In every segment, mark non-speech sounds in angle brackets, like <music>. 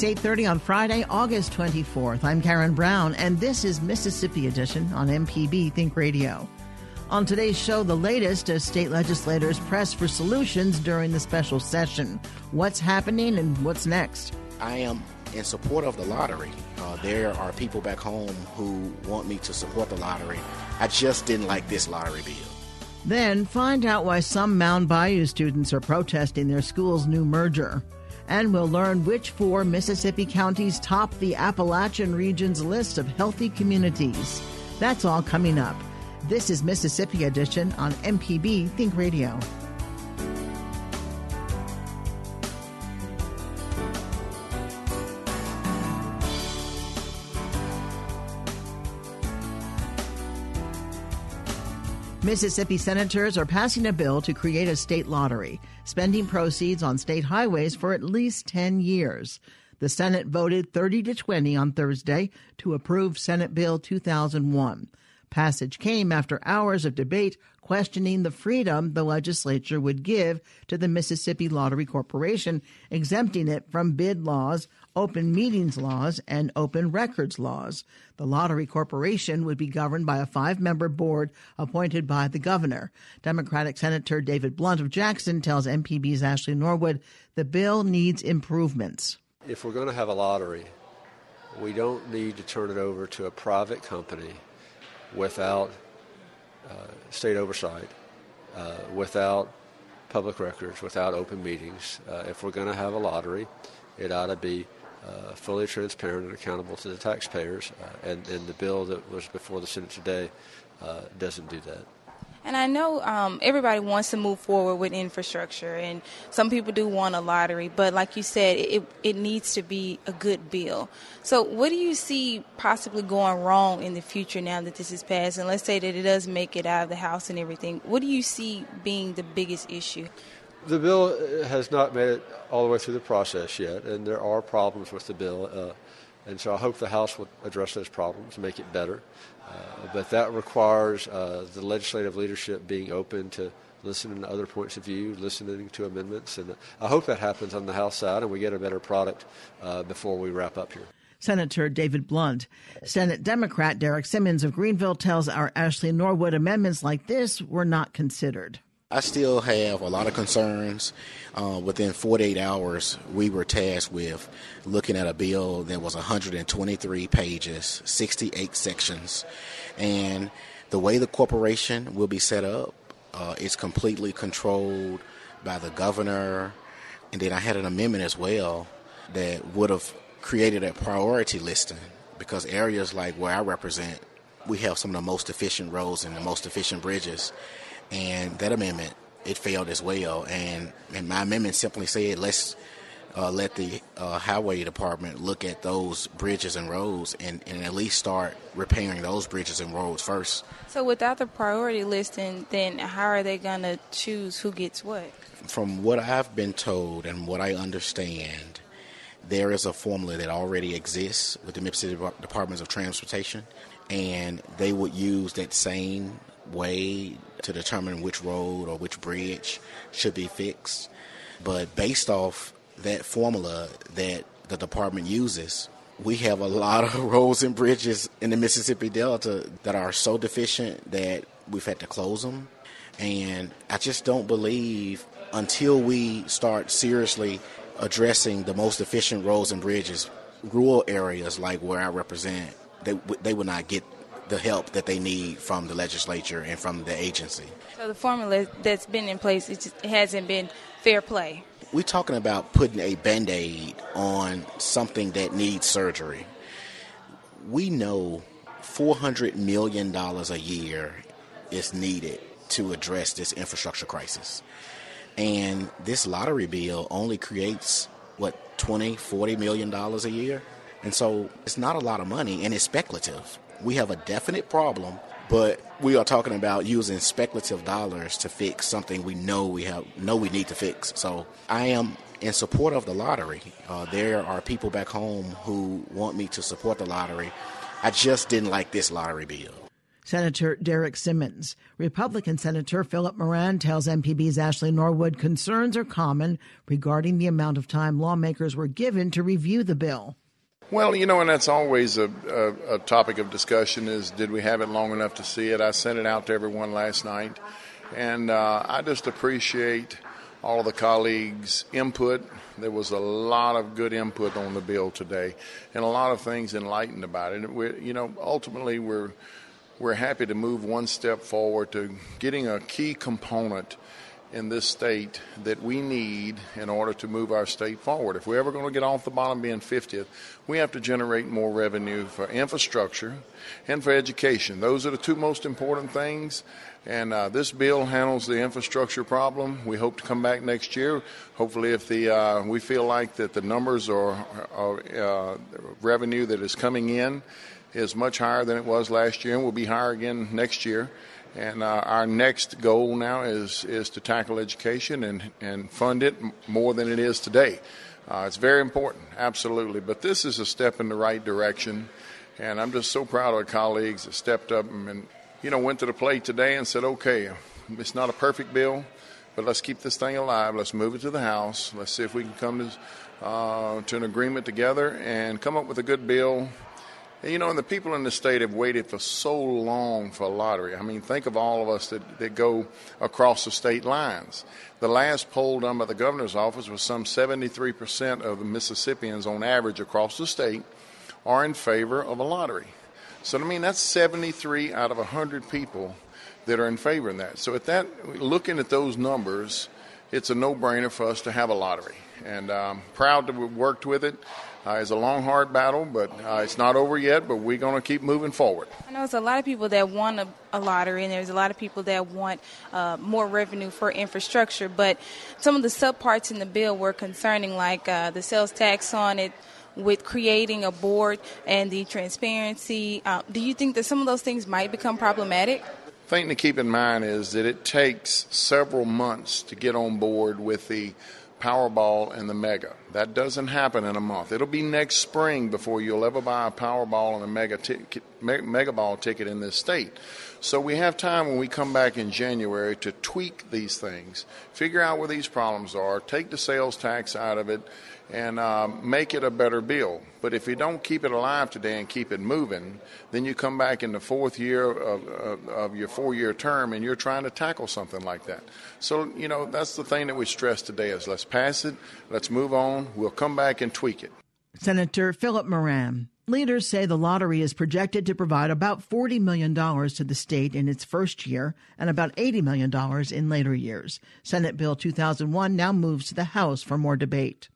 It's 8.30 on Friday, August 24th. I'm Karen Brown, and this is Mississippi Edition on MPB Think Radio. On today's show, the latest as state legislators press for solutions during the special session. What's happening and what's next? I am in support of the lottery. Uh, there are people back home who want me to support the lottery. I just didn't like this lottery bill. Then find out why some Mound Bayou students are protesting their school's new merger and we'll learn which four Mississippi counties top the Appalachian region's list of healthy communities. That's all coming up. This is Mississippi Edition on MPB Think Radio. Mississippi senators are passing a bill to create a state lottery, spending proceeds on state highways for at least 10 years. The Senate voted 30 to 20 on Thursday to approve Senate Bill 2001. Passage came after hours of debate questioning the freedom the legislature would give to the Mississippi Lottery Corporation, exempting it from bid laws open meetings laws, and open records laws. The Lottery Corporation would be governed by a five member board appointed by the governor. Democratic Senator David Blount of Jackson tells MPB's Ashley Norwood the bill needs improvements. If we're going to have a lottery, we don't need to turn it over to a private company without uh, state oversight, uh, without public records, without open meetings. Uh, if we're going to have a lottery, it ought to be uh, fully transparent and accountable to the taxpayers. Uh, and, and the bill that was before the Senate today uh, doesn't do that. And I know um, everybody wants to move forward with infrastructure, and some people do want a lottery, but like you said, it, it needs to be a good bill. So, what do you see possibly going wrong in the future now that this is passed? And let's say that it does make it out of the House and everything. What do you see being the biggest issue? The bill has not made it all the way through the process yet, and there are problems with the bill. Uh, and so I hope the House will address those problems and make it better. Uh, but that requires uh, the legislative leadership being open to listening to other points of view, listening to amendments. And I hope that happens on the House side and we get a better product uh, before we wrap up here. Senator David Blount. Senate Democrat Derek Simmons of Greenville tells our Ashley Norwood amendments like this were not considered. I still have a lot of concerns. Uh, within 48 hours, we were tasked with looking at a bill that was 123 pages, 68 sections, and the way the corporation will be set up uh, completely controlled by the governor. And then I had an amendment as well that would have created a priority listing because areas like where I represent, we have some of the most efficient roads and the most efficient bridges and that amendment it failed as well. And, and my amendment simply said let's uh, let the uh, highway department look at those bridges and roads and, and at least start repairing those bridges and roads first. So without the priority listing, then how are they going to choose who gets what? From what I've been told and what I understand, there is a formula that already exists with the Mississippi Departments of Transportation, and they would use that same way to determine which road or which bridge should be fixed. But based off that formula that the department uses, we have a lot of <laughs> roads and bridges in the Mississippi Delta that are so deficient that we've had to close them. And I just don't believe until we start seriously addressing the most efficient roads and bridges, rural areas like where I represent, they, they would not get the help that they need from the legislature and from the agency. So the formula that's been in place it, just, hasn't been fair play. We're talking about putting a band aid on something that needs surgery. We know $400 million a year is needed to address this infrastructure crisis. And this lottery bill only creates, what, 20, 40 million dollars a year? And so it's not a lot of money and it's speculative. We have a definite problem, but we are talking about using speculative dollars to fix something we know we have know we need to fix. So I am in support of the lottery. Uh, there are people back home who want me to support the lottery. I just didn't like this lottery bill. Senator Derek Simmons. Republican Senator Philip Moran tells MPB's Ashley Norwood concerns are common regarding the amount of time lawmakers were given to review the bill. Well, you know, and that's always a, a, a, topic of discussion is did we have it long enough to see it? I sent it out to everyone last night, and uh, I just appreciate all of the colleagues' input. There was a lot of good input on the bill today, and a lot of things enlightened about it. We, you know, ultimately, we're we're happy to move one step forward to getting a key component in this state that we need in order to move our state forward. If we're ever going to get off the bottom being 50th, we have to generate more revenue for infrastructure and for education. Those are the two most important things. And uh, this bill handles the infrastructure problem. We hope to come back next year. Hopefully, if the uh, we feel like that the numbers or uh, revenue that is coming in is much higher than it was last year and will be higher again next year. And uh, our next goal now is, is to tackle education and, and fund it more than it is today. Uh, it's very important, absolutely. But this is a step in the right direction. And I'm just so proud of our colleagues that stepped up and, you know, went to the plate today and said, okay, it's not a perfect bill, but let's keep this thing alive. Let's move it to the House. Let's see if we can come to, uh, to an agreement together and come up with a good bill you know, and the people in the state have waited for so long for a lottery. I mean, think of all of us that, that go across the state lines. The last poll done by the governor's office was some 73% of the Mississippians on average across the state are in favor of a lottery. So, I mean, that's 73 out of 100 people that are in favor of that. So, at that, looking at those numbers, it's a no brainer for us to have a lottery. And I'm um, proud to have worked with it. Uh, it's a long, hard battle, but uh, it's not over yet. But we're going to keep moving forward. I know there's a lot of people that want a, a lottery, and there's a lot of people that want uh, more revenue for infrastructure. But some of the subparts in the bill were concerning, like uh, the sales tax on it with creating a board and the transparency. Uh, do you think that some of those things might become problematic? thing to keep in mind is that it takes several months to get on board with the Powerball and the Mega. That doesn't happen in a month. It'll be next spring before you'll ever buy a Powerball and a Mega, t- Mega Ball ticket in this state. So we have time when we come back in January to tweak these things, figure out where these problems are, take the sales tax out of it, and uh, make it a better bill. But if you don't keep it alive today and keep it moving, then you come back in the fourth year of, of, of your four year term and you're trying to tackle something like that. So, you know, that's the thing that we stress today is let's pass it, let's move on, we'll come back and tweak it. Senator Philip Moran. Leaders say the lottery is projected to provide about $40 million to the state in its first year and about $80 million in later years. Senate Bill 2001 now moves to the House for more debate.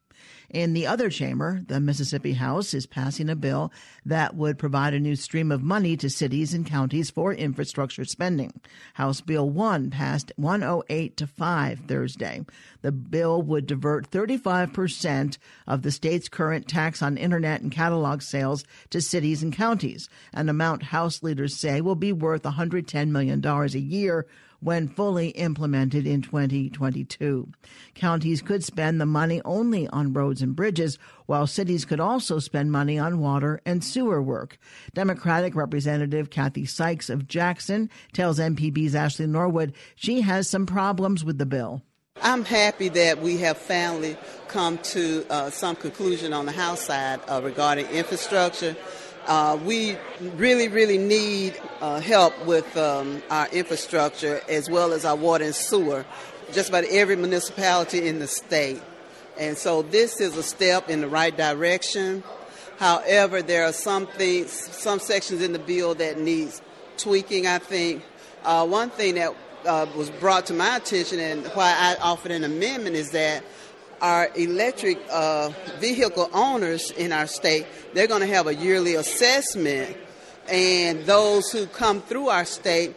In the other chamber, the Mississippi House is passing a bill that would provide a new stream of money to cities and counties for infrastructure spending. House Bill 1 passed 108 to 5 Thursday. The bill would divert 35% of the state's current tax on internet and catalog sales to cities and counties, an amount House leaders say will be worth $110 million a year when fully implemented in 2022. Counties could spend the money only on roads and bridges, while cities could also spend money on water and sewer work. Democratic Representative Kathy Sykes of Jackson tells MPB's Ashley Norwood she has some problems with the bill. I'm happy that we have finally come to uh, some conclusion on the House side uh, regarding infrastructure. Uh, we really, really need uh, help with um, our infrastructure as well as our water and sewer. Just about every municipality in the state And so this is a step in the right direction. However, there are some things, some sections in the bill that needs tweaking, I think. Uh, one thing that uh, was brought to my attention and why I offered an amendment is that our electric uh, vehicle owners in our state, they're going to have a yearly assessment, and those who come through our state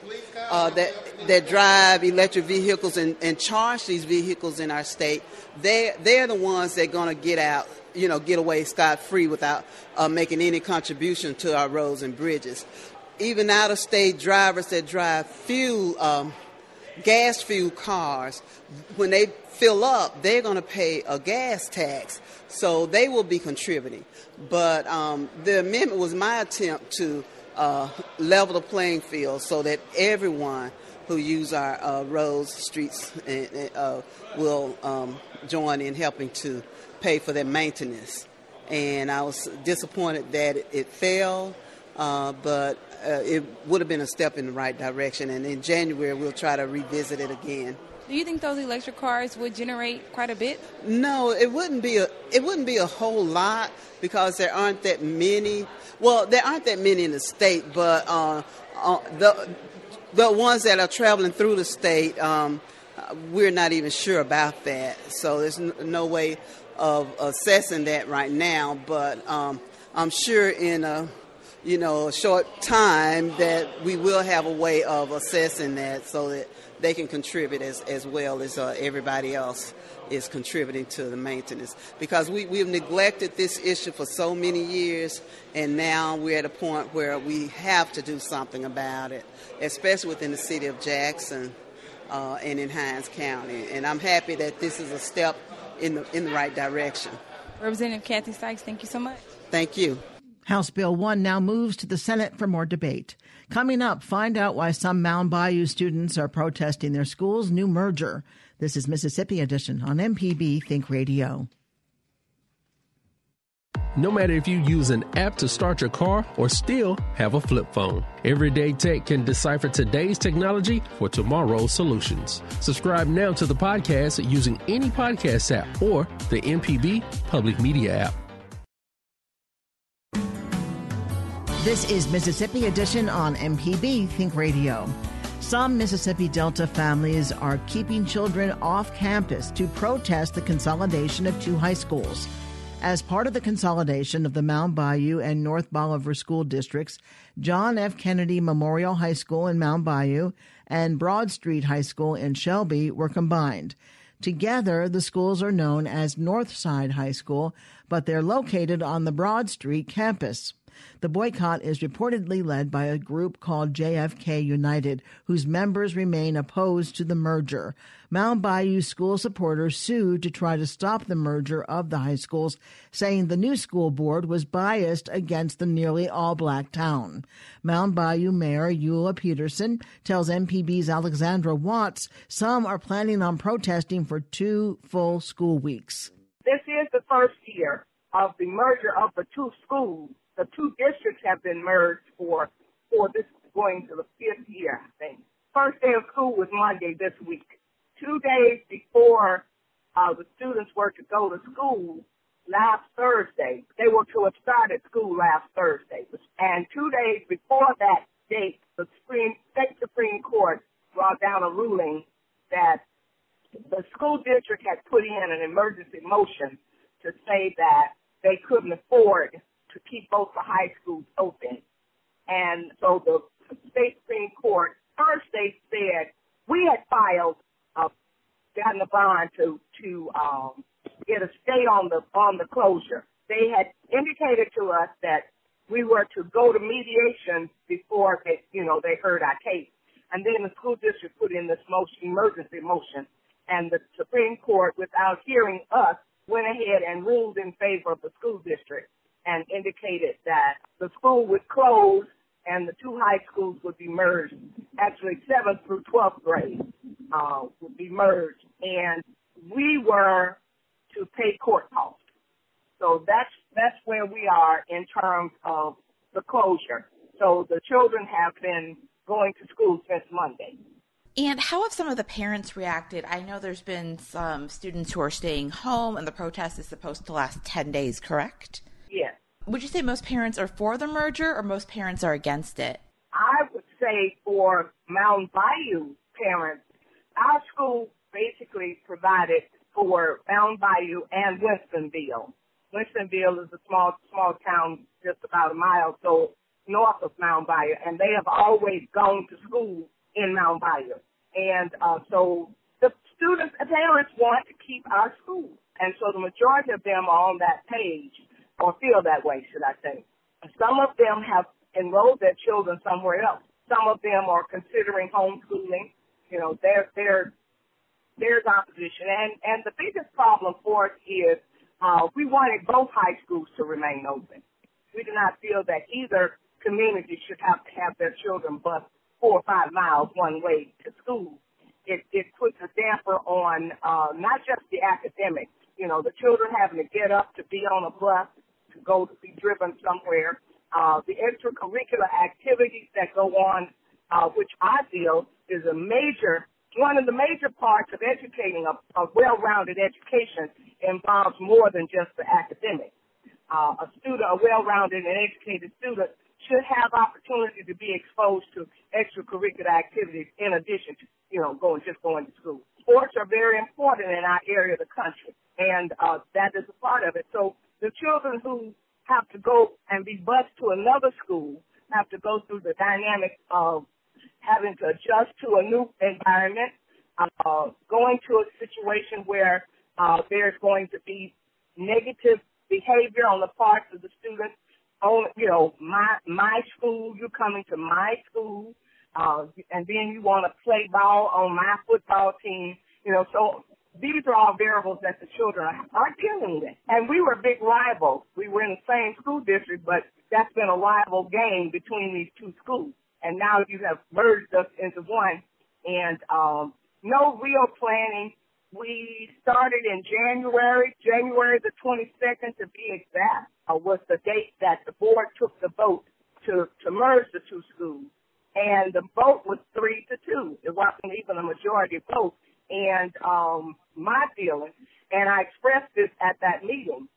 uh, that that drive electric vehicles and, and charge these vehicles in our state, they they're the ones that are going to get out, you know, get away scot free without uh, making any contribution to our roads and bridges. Even out of state drivers that drive fuel. Um, gas fuel cars, when they fill up, they're going to pay a gas tax, so they will be contributing. But um, the amendment was my attempt to uh, level the playing field so that everyone who use our uh, roads, streets, uh, will um, join in helping to pay for their maintenance. And I was disappointed that it, it failed, uh, but uh, it would have been a step in the right direction. And in January, we'll try to revisit it again. Do you think those electric cars would generate quite a bit? No, it wouldn't be a it wouldn't be a whole lot because there aren't that many. Well, there aren't that many in the state, but uh, uh, the the ones that are traveling through the state, um, we're not even sure about that. So there's no way of assessing that right now. But um, I'm sure in a you know a short time that we will have a way of assessing that so that they can contribute as, as well as uh, everybody else is contributing to the maintenance. Because we, we've neglected this issue for so many years, and now we're at a point where we have to do something about it, especially within the city of Jackson uh, and in Hinds County. And I'm happy that this is a step in the, in the right direction. Representative Kathy Sykes, thank you so much. Thank you. House Bill 1 now moves to the Senate for more debate. Coming up, find out why some Mound Bayou students are protesting their school's new merger. This is Mississippi Edition on MPB Think Radio. No matter if you use an app to start your car or still have a flip phone, Everyday Tech can decipher today's technology for tomorrow's solutions. Subscribe now to the podcast using any podcast app or the MPB Public Media app. This is Mississippi Edition on MPB Think Radio. Some Mississippi Delta families are keeping children off campus to protest the consolidation of two high schools. As part of the consolidation of the Mound Bayou and North Bolivar school districts, John F. Kennedy Memorial High School in Mound Bayou and Broad Street High School in Shelby were combined. Together, the schools are known as Northside High School, but they're located on the Broad Street campus. The boycott is reportedly led by a group called JFK United, whose members remain opposed to the merger. Mound Bayou school supporters sued to try to stop the merger of the high schools, saying the new school board was biased against the nearly all black town. Mound Bayou Mayor Eula Peterson tells MPB's Alexandra Watts some are planning on protesting for two full school weeks. This is the first year of the merger of the two schools the two districts have been merged for for this going to the fifth year, I think. First day of school was Monday this week. Two days before uh, the students were to go to school last Thursday, they were to have started school last Thursday. And two days before that date, the Supreme, State Supreme Court brought down a ruling that the school district had put in an emergency motion to say that they couldn't afford to keep both the high schools open. And so the state Supreme Court first they said we had filed uh, gotten a bond to to um, get a stay on the on the closure. They had indicated to us that we were to go to mediation before they you know they heard our case. And then the school district put in this motion, emergency motion, and the Supreme Court, without hearing us, went ahead and ruled in favor of the school district and indicated that the school would close and the two high schools would be merged. Actually, 7th through 12th grade uh, would be merged, and we were to pay court costs. So that's that's where we are in terms of the closure. So the children have been going to school since Monday. And how have some of the parents reacted? I know there's been some students who are staying home, and the protest is supposed to last 10 days, correct? Would you say most parents are for the merger or most parents are against it? I would say for Mound Bayou parents, our school basically provided for Mound Bayou and Winstonville. Winstonville is a small, small town just about a mile so north of Mound Bayou, and they have always gone to school in Mound Bayou. And uh, so the students parents want to keep our school. And so the majority of them are on that page, or feel that way, should I say. Some of them have enrolled their children somewhere else. Some of them are considering homeschooling. You know, there, there, there's opposition. And, and the biggest problem for us is uh, we wanted both high schools to remain open. We do not feel that either community should have to have their children bus four or five miles one way to school. It, it puts a damper on uh, not just the academics, you know, the children having to get up to be on a bus, go to be driven somewhere, uh, the extracurricular activities that go on, uh, which I feel is a major, one of the major parts of educating a, a well-rounded education involves more than just the academics. Uh, a student, a well-rounded and educated student should have opportunity to be exposed to extracurricular activities in addition to, you know, going just going to school. Sports are very important in our area of the country, and uh, that is a part of it. So the children who have to go and be bused to another school have to go through the dynamic of having to adjust to a new environment, uh, going to a situation where uh, there's going to be negative behavior on the part of the students on, you know, my my school, you're coming to my school, uh, and then you want to play ball on my football team, you know. So these are all variables that the children are dealing with. And we were big rivals. We were in the same school district, but that's been a rival game between these two schools. And now you have merged us into one, and um, no real planning. We started in January, January the 22nd to be exact uh, was the date that the board took the vote to, to merge the two schools. And the vote was three to two. It wasn't even a majority vote. And um, my feeling, and I expressed this at that meeting,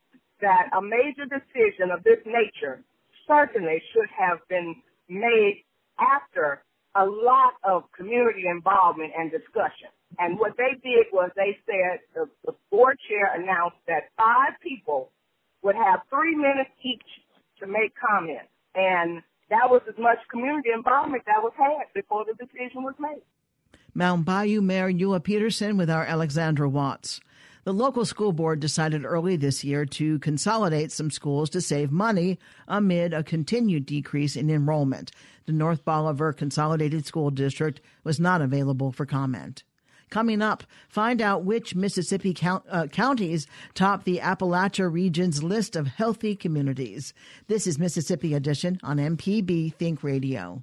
that a major decision of this nature certainly should have been made after a lot of community involvement and discussion. And what they did was they said the, the board chair announced that five people would have three minutes each to make comments. And that was as much community involvement that was had before the decision was made. Mound Bayou Mayor Eula Peterson with our Alexandra Watts. The local school board decided early this year to consolidate some schools to save money amid a continued decrease in enrollment. The North Bolivar Consolidated School District was not available for comment. Coming up, find out which Mississippi count, uh, counties top the Appalachia region's list of healthy communities. This is Mississippi Edition on MPB Think Radio.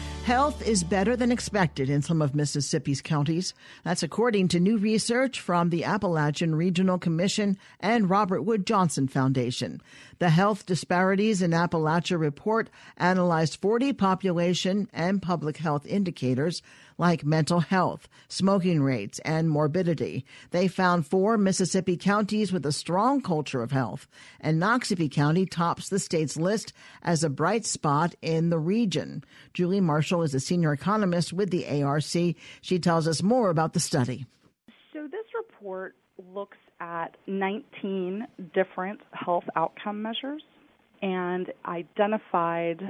Health is better than expected in some of Mississippi's counties. That's according to new research from the Appalachian Regional Commission and Robert Wood Johnson Foundation. The Health Disparities in Appalachia report analyzed 40 population and public health indicators like mental health, smoking rates, and morbidity. They found four Mississippi counties with a strong culture of health, and Noxubee County tops the state's list as a bright spot in the region. Julie Marshall is a senior economist with the ARC. She tells us more about the study. So, this report looks at 19 different health outcome measures and identified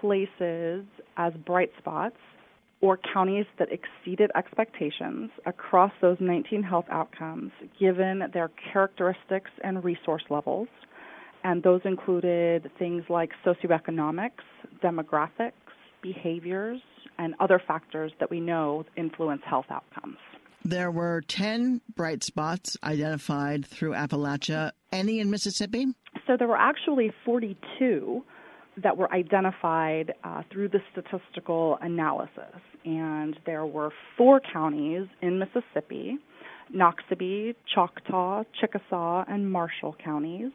places as bright spots or counties that exceeded expectations across those 19 health outcomes given their characteristics and resource levels. And those included things like socioeconomics, demographics, behaviors, and other factors that we know influence health outcomes. There were 10 bright spots identified through Appalachia. Any in Mississippi? So there were actually 42 that were identified uh, through the statistical analysis. And there were four counties in Mississippi Noxubee, Choctaw, Chickasaw, and Marshall counties.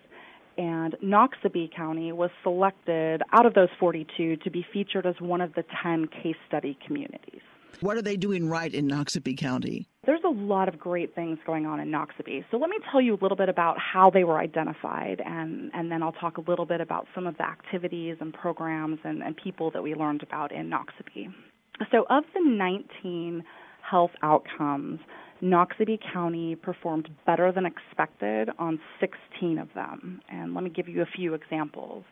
And Noxubee County was selected out of those 42 to be featured as one of the 10 case study communities. What are they doing right in Noxubee County? There's a lot of great things going on in Noxubee. So let me tell you a little bit about how they were identified, and, and then I'll talk a little bit about some of the activities and programs and, and people that we learned about in Noxubee. So, of the 19 health outcomes, Noxubee County performed better than expected on 16 of them. And let me give you a few examples.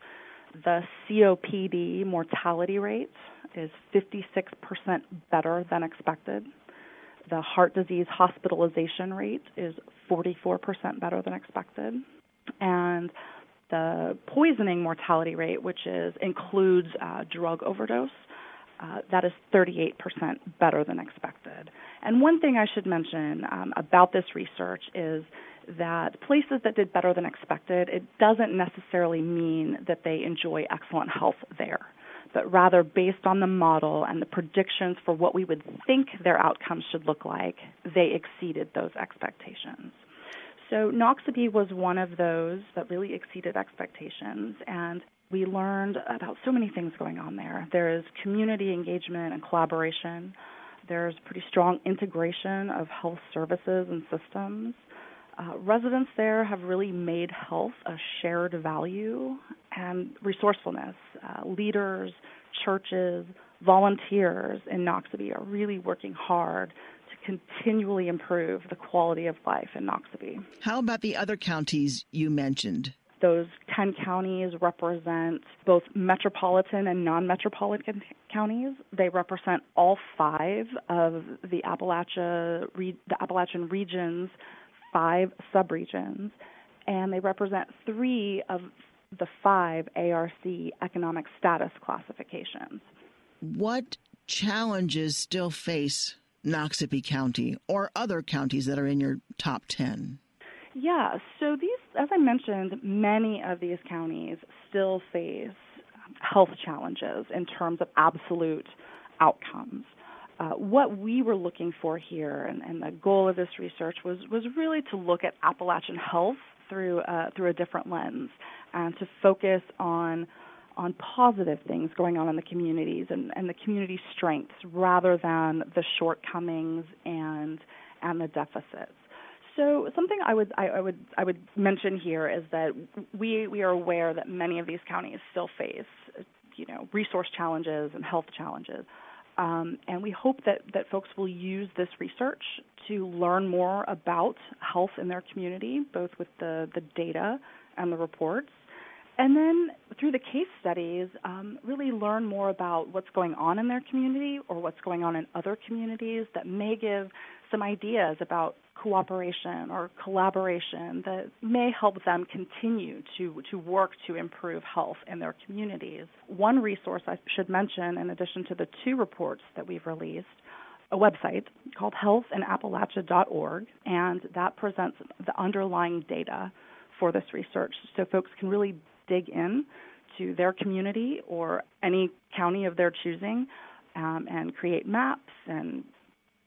The COPD mortality rate is 56% better than expected. The heart disease hospitalization rate is 44% better than expected. And the poisoning mortality rate, which is includes uh, drug overdose, uh, that is 38% better than expected. And one thing I should mention um, about this research is that places that did better than expected, it doesn't necessarily mean that they enjoy excellent health there, but rather based on the model and the predictions for what we would think their outcomes should look like, they exceeded those expectations. So Noxubee was one of those that really exceeded expectations, and we learned about so many things going on there. There is community engagement and collaboration. There's pretty strong integration of health services and systems. Uh, residents there have really made health a shared value and resourcefulness. Uh, leaders, churches, volunteers in Noxubee are really working hard to continually improve the quality of life in Noxubee. How about the other counties you mentioned? Those 10 counties represent both metropolitan and non metropolitan counties. They represent all five of the, Appalachia, the Appalachian region's five subregions, and they represent three of the five ARC economic status classifications. What challenges still face Noxubee County or other counties that are in your top 10? Yeah, so these, as I mentioned, many of these counties still face health challenges in terms of absolute outcomes. Uh, what we were looking for here, and, and, the goal of this research was was really to look at Appalachian health through uh, through a different lens, and to focus on on positive things going on in the communities and, and the community strengths rather than the shortcomings and and the deficits. So something I would I, I, would I would mention here is that we we are aware that many of these counties still face you know resource challenges and health challenges, um, and we hope that that folks will use this research to learn more about health in their community, both with the the data and the reports. And then through the case studies, um, really learn more about what's going on in their community or what's going on in other communities that may give some ideas about cooperation or collaboration that may help them continue to, to work to improve health in their communities. One resource I should mention, in addition to the two reports that we've released, a website called healthinappalachia.org, and that presents the underlying data for this research so folks can really dig in to their community or any county of their choosing um, and create maps and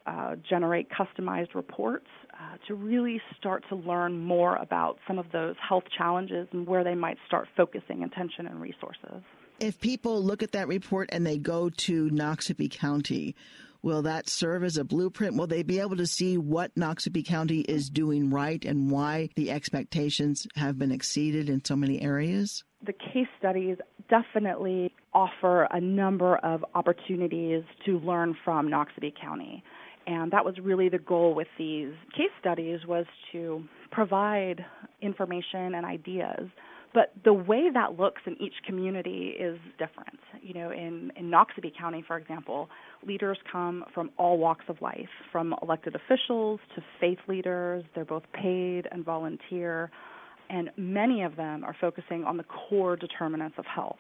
uh, generate customized reports uh, to really start to learn more about some of those health challenges and where they might start focusing attention and resources. If people look at that report and they go to Noxubee County, will that serve as a blueprint? Will they be able to see what Noxubee County is doing right and why the expectations have been exceeded in so many areas? The case studies definitely offer a number of opportunities to learn from Noxubee County and that was really the goal with these case studies was to provide information and ideas. But the way that looks in each community is different. You know in in Noxubee County for example leaders come from all walks of life from elected officials to faith leaders. They're both paid and volunteer. And many of them are focusing on the core determinants of health.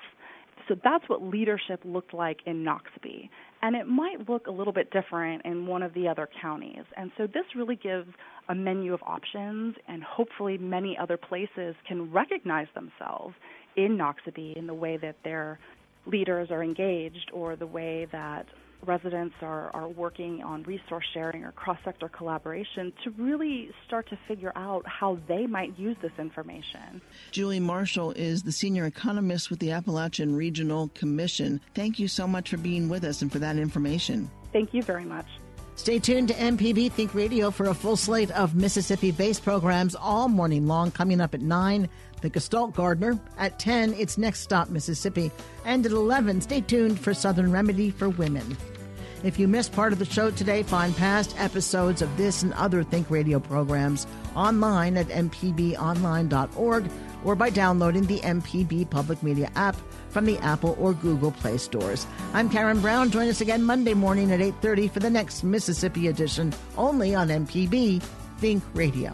So that's what leadership looked like in Noxubee. And it might look a little bit different in one of the other counties. And so this really gives a menu of options, and hopefully many other places can recognize themselves in Noxubee in the way that their leaders are engaged or the way that residents are, are working on resource sharing or cross sector collaboration to really start to figure out how they might use this information. Julie Marshall is the senior economist with the Appalachian Regional Commission. Thank you so much for being with us and for that information. Thank you very much. Stay tuned to MPB Think Radio for a full slate of Mississippi based programs all morning long. Coming up at 9, The Gestalt Gardener. At 10, it's Next Stop Mississippi. And at 11, stay tuned for Southern Remedy for Women. If you missed part of the show today, find past episodes of this and other Think Radio programs online at mpbonline.org or by downloading the MPB Public Media app from the Apple or Google Play stores. I'm Karen Brown. Join us again Monday morning at 8:30 for the next Mississippi edition only on MPB Think Radio.